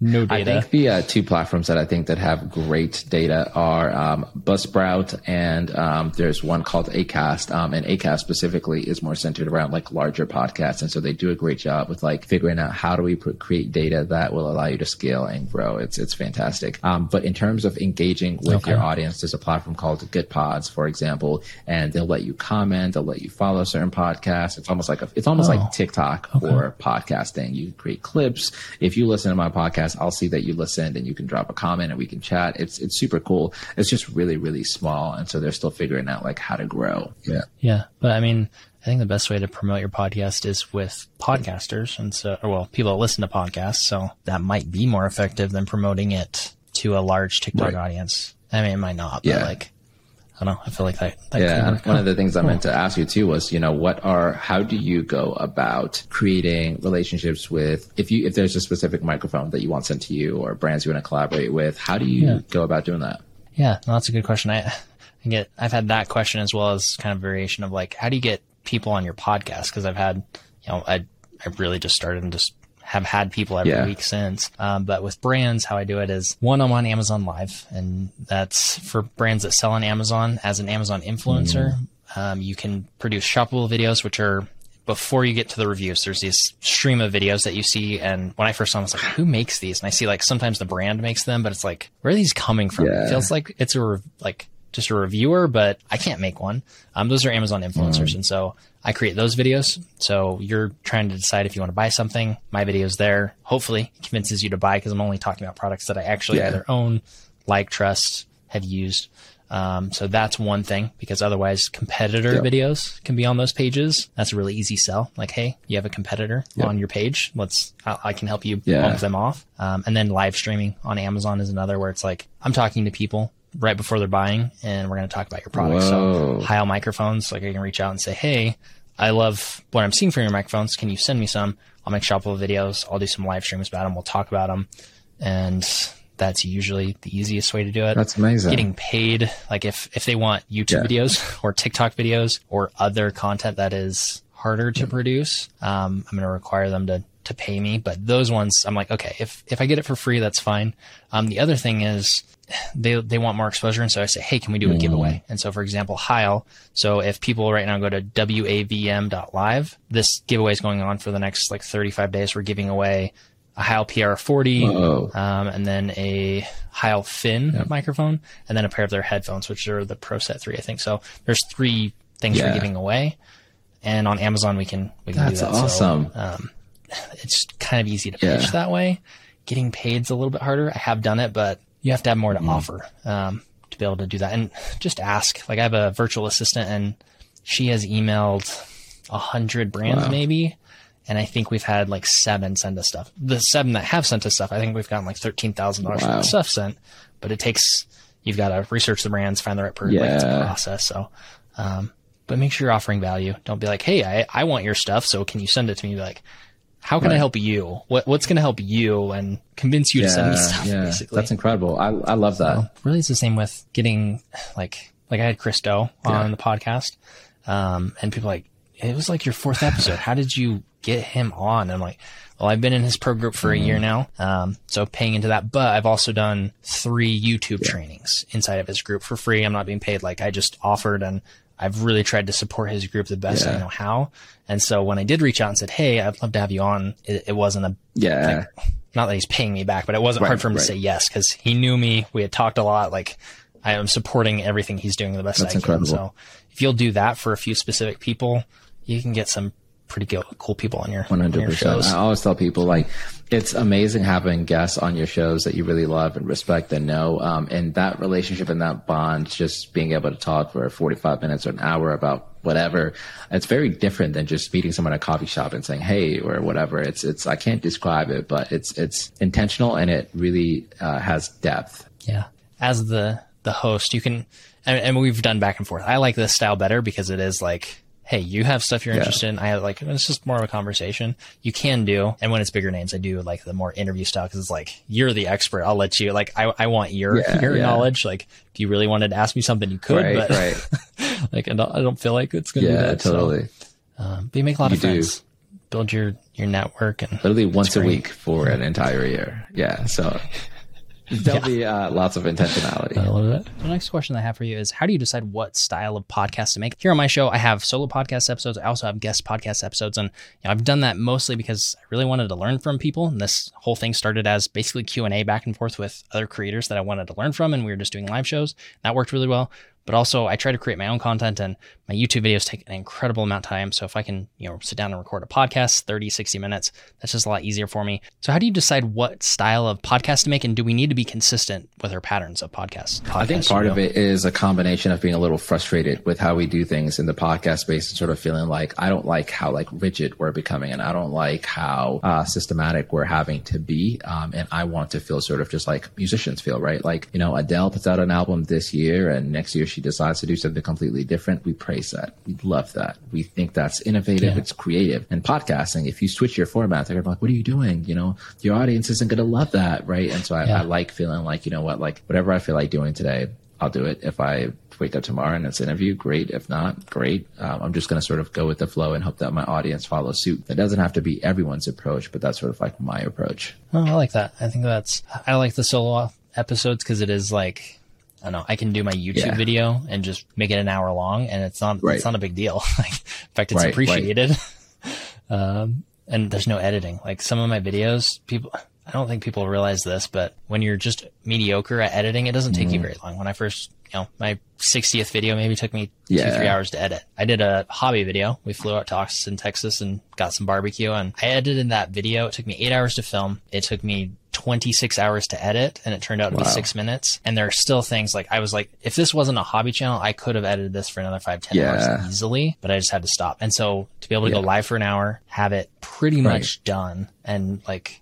No data. I think the uh, two platforms that I think that have great data are um, Buzzsprout and um, there's one called Acast. Um, and Acast specifically is more centered around like larger podcasts, and so they do a great job with like figuring out how do we pr- create data that will allow you to scale and grow. It's it's fantastic. Um, but in terms of engaging with Okay. your audience, there's a platform called Goodpods, for example, and they'll let you comment, they'll let you follow certain podcasts. It's almost like a, it's almost Oh. like TikTok for podcasting. You create clips. If you listen to my podcast, I'll see that you listened and you can drop a comment and we can chat. It's it's super cool. It's just really, really small. And so they're still figuring out like how to grow. Yeah. Yeah, but I mean, I think the best way to promote your podcast is with podcasters, and so, or well, people that listen to podcasts. So that might be more effective than promoting it to a large TikTok Right. audience. I mean, it might not, but Yeah. like, I don't know. I feel like that. that Yeah, work one of the things I meant to ask you too was, you know, what are how do you go about creating relationships with if you if there's a specific microphone that you want sent to you or brands you want to collaborate with, how do you Yeah. go about doing that? Yeah, no, that's a good question. I, I get, I've had that question as well as kind of variation of like, how do you get people on your podcast? Because I've had, you know, I, I really just started and just have had people every Yeah. week since. Um, but with brands, how I do it is one, I'm on Amazon Live, and that's for brands that sell on Amazon as an Amazon influencer. Um, you can produce shoppable videos, which are before you get to the reviews, there's this stream of videos that you see. And when I first saw them, I was like, who makes these? And I see like sometimes the brand makes them, but it's like, where are these coming from? Yeah. It feels like it's a, re- like just a reviewer, but I can't make one. Um, those are Amazon influencers. And so I create those videos. So you're trying to decide if you want to buy something. My video's there. Hopefully convinces you to buy because I'm only talking about products that I actually Yeah. either own, like, trust, have used. Um, so that's one thing because otherwise competitor Yep. videos can be on those pages. That's a really easy sell. Like, hey, you have a competitor Yep. on your page. Let's, I, I can help you Yeah. bump them off. Um, and then live streaming on Amazon is another where it's like, I'm talking to people right before they're buying and we're going to talk about your product. Whoa. So Heil microphones, like I can reach out and say, Hey, I love what I'm seeing from your microphones. Can you send me some? I'll make shoppable videos. I'll do some live streams about them. We'll talk about them. And that's usually the easiest way to do it. That's amazing. Getting paid, like if if they want YouTube Yeah. videos or TikTok videos or other content that is harder to produce, um, I'm going to require them to to pay me. But those ones, I'm like, okay, if if I get it for free, that's fine. Um, the other thing is they they want more exposure, and so I say, hey, can we do a giveaway? And so, for example, Heil. So if people right now go to wavm.live, this giveaway is going on for the next like 35 days. We're giving away a Heil PR40, um, and then a Heil Fin microphone, and then a pair of their headphones, which are the Pro Set 3, I think. So there's three things Yeah. we're giving away. And on Amazon, we can we can That's do that. awesome. So, um, it's kind of easy to Yeah. pitch that way. Getting paid's a little bit harder. I have done it, but you have to have more to Mm. offer um, to be able to do that. And just ask. Like I have a virtual assistant, and she has emailed a hundred brands Wow. maybe, and I think we've had like seven send us stuff. The seven that have sent us stuff, I think we've gotten like thirteen thousand dollars worth Wow. of stuff sent. But it takes you've got to research the brands, find the right person. Like, it's a process. So. Um, but make sure you're offering value. Don't be like, "Hey, I, I want your stuff, so can you send it to me?" Be like, "How can I help you? What what's going to help you and convince you to send me stuff?" yeah. Basically, That's incredible. I, I love that. really it's the same with getting like like I had Chris Do on Yeah. the podcast, um, and people like it was like your fourth episode. How did you get him on? And I'm like, well, I've been in his pro group for a Mm-hmm. year now, um, so paying into that. But I've also done three YouTube trainings inside of his group for free. I'm not being paid. Like I just offered and. I've really tried to support his group the best I know how. And so when I did reach out and said, Hey, I'd love to have you on, it, it wasn't a Yeah. not that he's paying me back, but it wasn't hard for him right. to say yes because he knew me. We had talked a lot. Like I am supporting everything he's doing the best That's I can. incredible. So if you'll do that for a few specific people, you can get some pretty go- cool people on your, One on your shows. I always tell people like it's amazing having guests on your shows that you really love and respect and know. Um, and that relationship and that bond, just being able to talk for forty five minutes or an hour about whatever, it's very different than just meeting someone at a coffee shop and saying hey or whatever. It's it's I can't describe it, but it's it's intentional and it really uh, has depth. Yeah. As the the host, you can, and, and we've done back and forth. I like this style better because it is like, hey, you have stuff you're Yeah. interested in. I have like it's just more of a conversation. You can do, and when it's bigger names, I do like the more interview style because it's like you're the expert. I'll let you. Like I I want your Yeah, your yeah. knowledge. Like if you really wanted to ask me something, you could. Right, but right. like I don't, I don't feel like it's gonna be Yeah, that. so, totally. um, but you make a lot of You do. friends. Build your your network and Literally once a week for an entire year. Yeah. So there'll be uh, lots of intentionality. I love it. The next question I have for you is How do you decide what style of podcast to make? Here on my show, I have solo podcast episodes. I also have guest podcast episodes. And you know, I've done that mostly because I really wanted to learn from people. And this whole thing started as basically Q&A back and forth with other creators that I wanted to learn from. And we were just doing live shows. That worked really well. But also, I try to create my own content, and my YouTube videos take an incredible amount of time. So, if I can, you know, sit down and record a podcast, 30, 60 minutes, that's just a lot easier for me. So, how do you decide what style of podcast to make? And do we need to be consistent with our patterns of podcasts? I think part of it is a combination of being a little frustrated with how we do things in the podcast space and sort of feeling like I don't like how like rigid we're becoming and I don't like how uh, systematic we're having to be. Um, and I want to feel sort of just like musicians feel, right? Like, you know, Adele puts out an album this year and next year she decides to do something completely different. We praise that. We love that. We think that's innovative. Yeah. It's creative. And podcasting, if you switch your format, they're gonna be like, what are you doing? You know, your audience isn't going to love that. Right. And so I, Yeah. I like feeling like, you know what, like whatever I feel like doing today, I'll do it. If I wake up tomorrow and it's an interview, great. If not, great. Um, I'm just going to sort of go with the flow and hope that my audience follows suit. That doesn't have to be everyone's approach, but that's sort of like my approach. Oh, I like that. I think that's I like the solo episodes because it is like I don't know. I can do my YouTube Yeah. video and just make it an hour long, and it's not Right. it's not a big deal. like, in fact, it's Right, right. appreciated. um, and there's no editing. Like some of my videos, people. I don't think people realize this, but when you're just mediocre at editing, it doesn't take Mm-hmm. you very long. When I first, you know, my 60th video maybe took me two, three hours to edit. I did a hobby video. We flew out to Austin, Texas and got some barbecue and I edited that video. It took me eight hours to film. It took me 26 hours to edit and it turned out to be six minutes. And there are still things like I was like, if this wasn't a hobby channel, I could have edited this for another five, ten Yeah. hours easily, but I just had to stop. And so to be able to go live for an hour, have it pretty Right. much done and like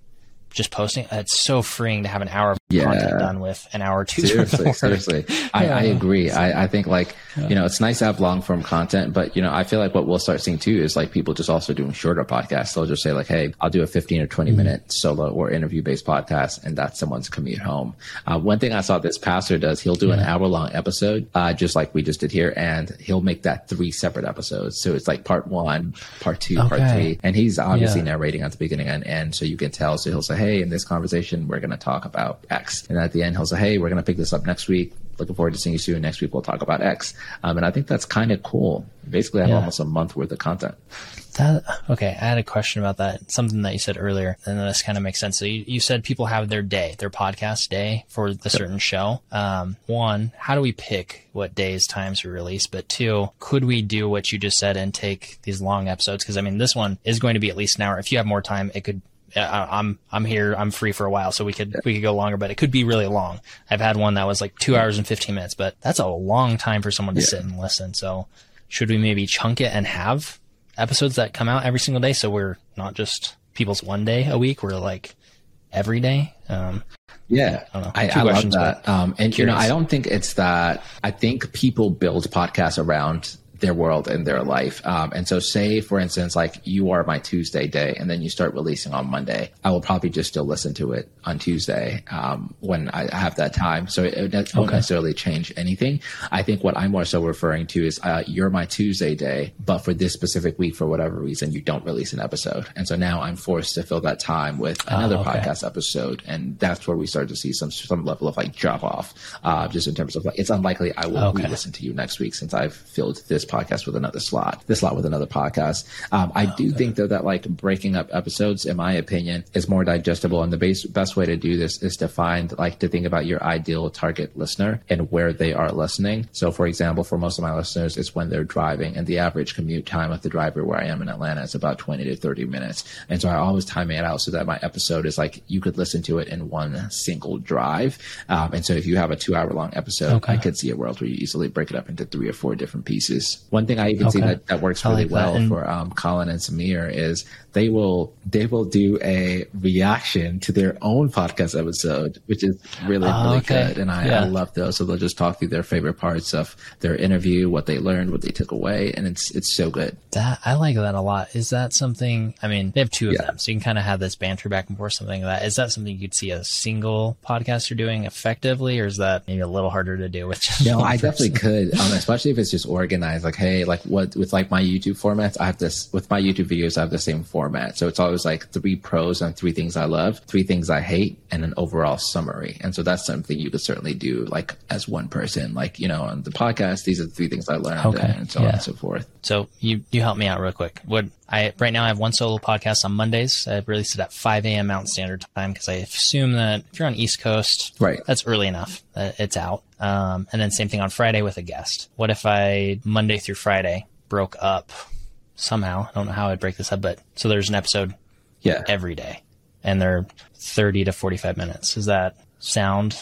just posting. It's so freeing to have an hour of Yeah. content done with an hour or two. seriously seriously. I, I agree. I, I think like you know it's nice to have long form content but you know i feel like what we'll start seeing too is like people just also doing shorter podcasts. They'll just say like hey i'll do a 15 or 20 minute solo or interview based podcast and that's someone's commute home. Uh, one thing i saw this pastor does he'll do an hour long episode uh, just like we just did here and he'll make that three separate episodes. So it's like part one part two part three and he's obviously Yeah. narrating at the beginning and end so you can tell. So he'll say hey in this conversation we're going to talk about x and at the end he'll say hey we're going to pick this up next week looking forward to seeing you soon next week we'll talk about x um, and i think that's kind of cool basically i have Yeah. almost a month worth of content That, okay, I had a question about that. Something that you said earlier, and this kind of makes sense. So you, you said people have their day, their podcast day for the certain show. Um, one, how do we pick what days, times we release? But two, could we do what you just said and take these long episodes? Because I mean, this one is going to be at least an hour. If you have more time, it could. I- I'm I'm here. I'm free for a while, so we could we could go longer, but it could be really long. I've had one that was like two hours and fifteen minutes, but that's a long time for someone to Yeah. sit and listen. So, should we maybe chunk it and have episodes that come out every single day so we're not just people's one day a week we're like every day um Yeah, I don't know. I, I love that. Um, and you know. I don't think it's that. I think people build podcasts around their world and their life. Um, and so, say for instance, like you are my Tuesday day, and then you start releasing on Monday. I will probably just still listen to it on Tuesday um, when I have that time. So it, it won't Okay. necessarily change anything. I think what I'm more so referring to is uh, you're my Tuesday day, but for this specific week, for whatever reason, you don't release an episode, and so now I'm forced to fill that time with another okay. podcast episode, and that's where we start to see some some level of like drop off. Uh, just in terms of like, it's unlikely I will Okay. re-listen to you next week since I've filled this podcast with another slot, this slot with another podcast. Um, I do think though that like breaking up episodes, in my opinion, is more digestible, and the base, best way to do this is to find like to think about your ideal target listener and where they are listening. So, for example, for most of my listeners, it's when they're driving, and the average commute time of the driver where I am in Atlanta is about twenty to thirty minutes, and so I always time it out so that my episode is like you could listen to it in one single drive. Um, and so, if you have a two-hour long episode, Okay. I could see a world where you easily break it up into three or four different pieces. One thing I even see that, that works I really like well And- for um, Colin and Samir is they will they will do a reaction to their own podcast episode, which is really Oh, really okay. good, and I, Yeah. I love those. So they'll just talk through their favorite parts of their interview, what they learned, what they took away, and it's it's so good. that i like that a lot is that something i mean they have two of Yeah. them so you can kind of have this banter back and forth something like that is that something you'd see a single podcaster doing effectively or is that maybe a little harder to do with just No, I person? definitely could, um, especially if it's just organized. Like, hey, like what with like my YouTube formats, I have this with my YouTube videos. I have the same format, so it's always like three pros and three things I love, three things I hate, and an overall summary. And so that's something you could certainly do, like as one person. Like, you know, on the podcast, these are the three things I learned, Okay, and so on and so forth. So you you help me out real quick. What I right now I have one solo podcast on Mondays. I release it at 5 a.m. Mountain Standard Time because I assume that if you're on East Coast, Right. that's early enough that it's out. Um, and then same thing on Friday with a guest. What if I Monday through Friday broke up somehow? I don't know how I'd break this up, but so there's an episode Yeah. every day, and they're 30 to 45 minutes. Does that sound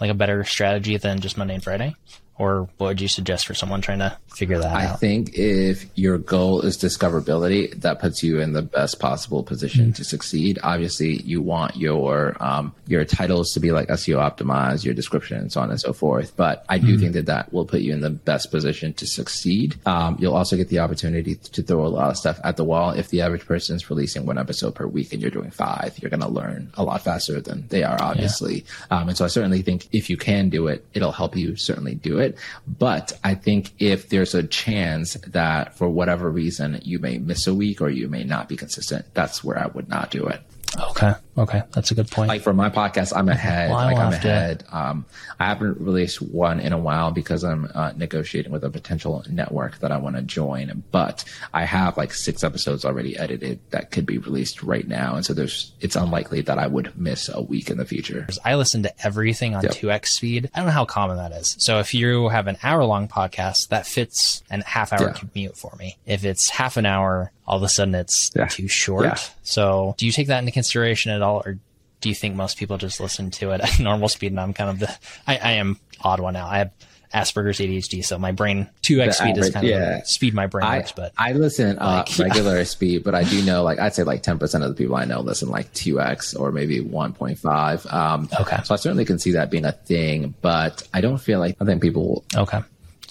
like a better strategy than just Monday and Friday? Or what would you suggest for someone trying to figure that I out? I think if your goal is discoverability, that puts you in the best possible position to succeed. Obviously, you want your um, your titles to be like SEO optimized, your description, and so on and so forth. But I do think that that will put you in the best position to succeed. Um, you'll also get the opportunity to throw a lot of stuff at the wall. If the average person is releasing one episode per week and you're doing five, you're going to learn a lot faster than they are, obviously. Um, and so I certainly think if you can do it, it'll help you certainly do it. But I think if there's a chance that for whatever reason you may miss a week or you may not be consistent, that's where I would not do it. Okay. Okay. That's a good point. Like for my podcast, I'm ahead. Well, I like I'm have to- ahead. Um, I haven't released one in a while because I'm uh, negotiating with a potential network that I want to join. But I have like six episodes already edited that could be released right now, and so there's it's unlikely that I would miss a week in the future. I listen to everything on Yep. 2x speed. I don't know how common that is. So if you have an hour long podcast, that fits an half hour Yeah. commute for me. If it's half an hour, all of a sudden it's Yeah. too short. Yeah. So do you take that into consideration at all or do you think most people just listen to it at normal speed? And I'm kind of the, I, I am odd one out. I have Asperger's ADHD, so my brain two x speed average, is kind yeah. of the speed my brain I, works. But I listen uh, like, uh, regular yeah. speed, but I do know like I'd say like ten percent of the people I know listen like two x or maybe one point five. Um, okay, so I certainly can see that being a thing, but I don't feel like I think people. Okay.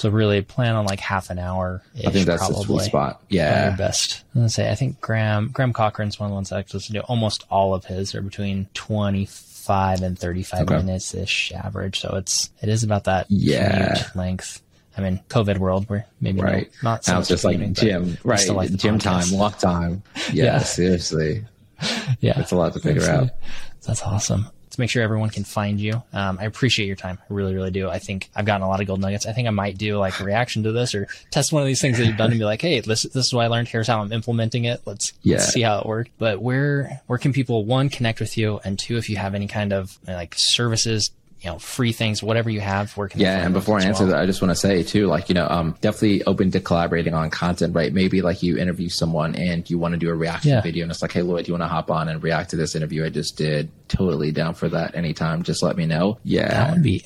So really plan on like half an hour. I think that's probably. the sweet spot. Yeah. Your best. I'm gonna say I think Graham Graham Cochrane's one of the ones I listen to. Almost all of his are between 25 and 35 okay. minutes ish average. So it's it is about that yeah. length. I mean, COVID world where maybe right. no, not so it's just like gym, right? Like gym podcast. time, walk time. Yeah, yeah. seriously. yeah, it's a lot to figure out. That's awesome make sure everyone can find you. Um, I appreciate your time. I really, really do. I think I've gotten a lot of gold nuggets. I think I might do like a reaction to this or test one of these things that you've done and be like, Hey, this, this is what I learned. Here's how I'm implementing it. Let's, yeah. let's see how it worked. But where, where can people one connect with you? And two, if you have any kind of like services, you know, free things, whatever you have, where can yeah. And before I answer well? that, I just want to say too, like you know, um, definitely open to collaborating on content, right? Maybe like you interview someone and you want to do a reaction yeah. video, and it's like, hey, Lloyd, do you want to hop on and react to this interview I just did? Totally down for that. Anytime, just let me know. Yeah, that would be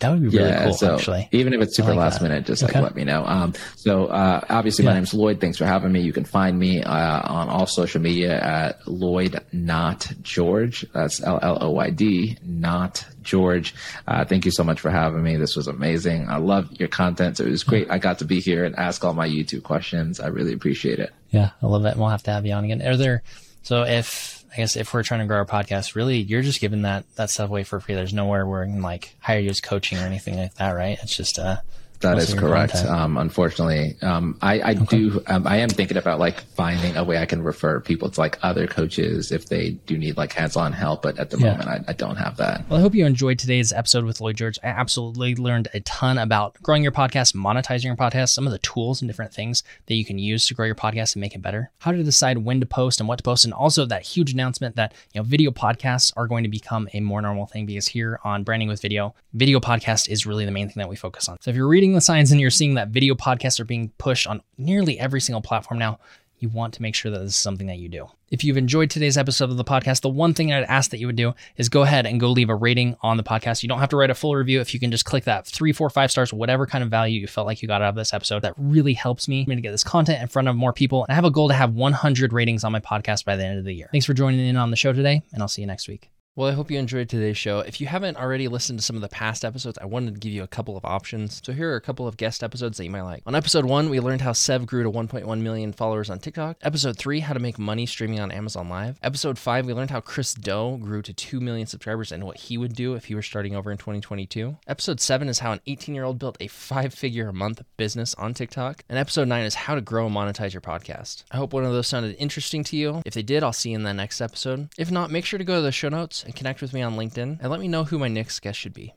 that would be really yeah, cool, so actually. Even if it's super like last that. minute, just okay. like let me know. Um, so uh, obviously, yeah. my name's Lloyd. Thanks for having me. You can find me uh, on all social media at Lloyd Not George. That's L L O Y D, not George. Uh, thank you so much for having me. This was amazing. I love your content. It was great. I got to be here and ask all my YouTube questions. I really appreciate it. Yeah, I love it. We'll have to have you on again. Are there? So if I guess if we're trying to grow our podcast, really, you're just giving that that stuff away for free. There's nowhere where we can like hire you as coaching or anything like that, right? It's just uh, that is correct. Um, unfortunately, um, I, I okay. do. Um, I am thinking about like finding a way I can refer people to like other coaches if they do need like hands-on help. But at the yeah. moment, I, I, don't have that. Well, I hope you enjoyed today's episode with Lloyd George. I absolutely learned a ton about growing your podcast, monetizing your podcast, some of the tools and different things that you can use to grow your podcast and make it better. How to decide when to post and what to post, and also that huge announcement that you know video podcasts are going to become a more normal thing because here on Branding with Video, video podcast is really the main thing that we focus on. So if you're reading reading the signs and you're seeing that video podcasts are being pushed on nearly every single platform now, you want to make sure that this is something that you do. If you've enjoyed today's episode of the podcast, the one thing I'd ask that you would do is go ahead and go leave a rating on the podcast. You don't have to write a full review. If you can just click that three, four, five stars, whatever kind of value you felt like you got out of this episode, that really helps me to get this content in front of more people. And I have a goal to have 100 ratings on my podcast by the end of the year. Thanks for joining in on the show today, and I'll see you next week. Well, I hope you enjoyed today's show. If you haven't already listened to some of the past episodes, I wanted to give you a couple of options. So here are a couple of guest episodes that you might like. On episode one, we learned how Sev grew to 1.1 million followers on TikTok. Episode three, how to make money streaming on Amazon Live. Episode five, we learned how Chris Do grew to 2 million subscribers and what he would do if he were starting over in 2022. Episode seven is how an 18 year old built a five figure a month business on TikTok. And episode nine is how to grow and monetize your podcast. I hope one of those sounded interesting to you. If they did, I'll see you in the next episode. If not, make sure to go to the show notes and connect with me on LinkedIn LinkedIn and let me know who my next guest should be.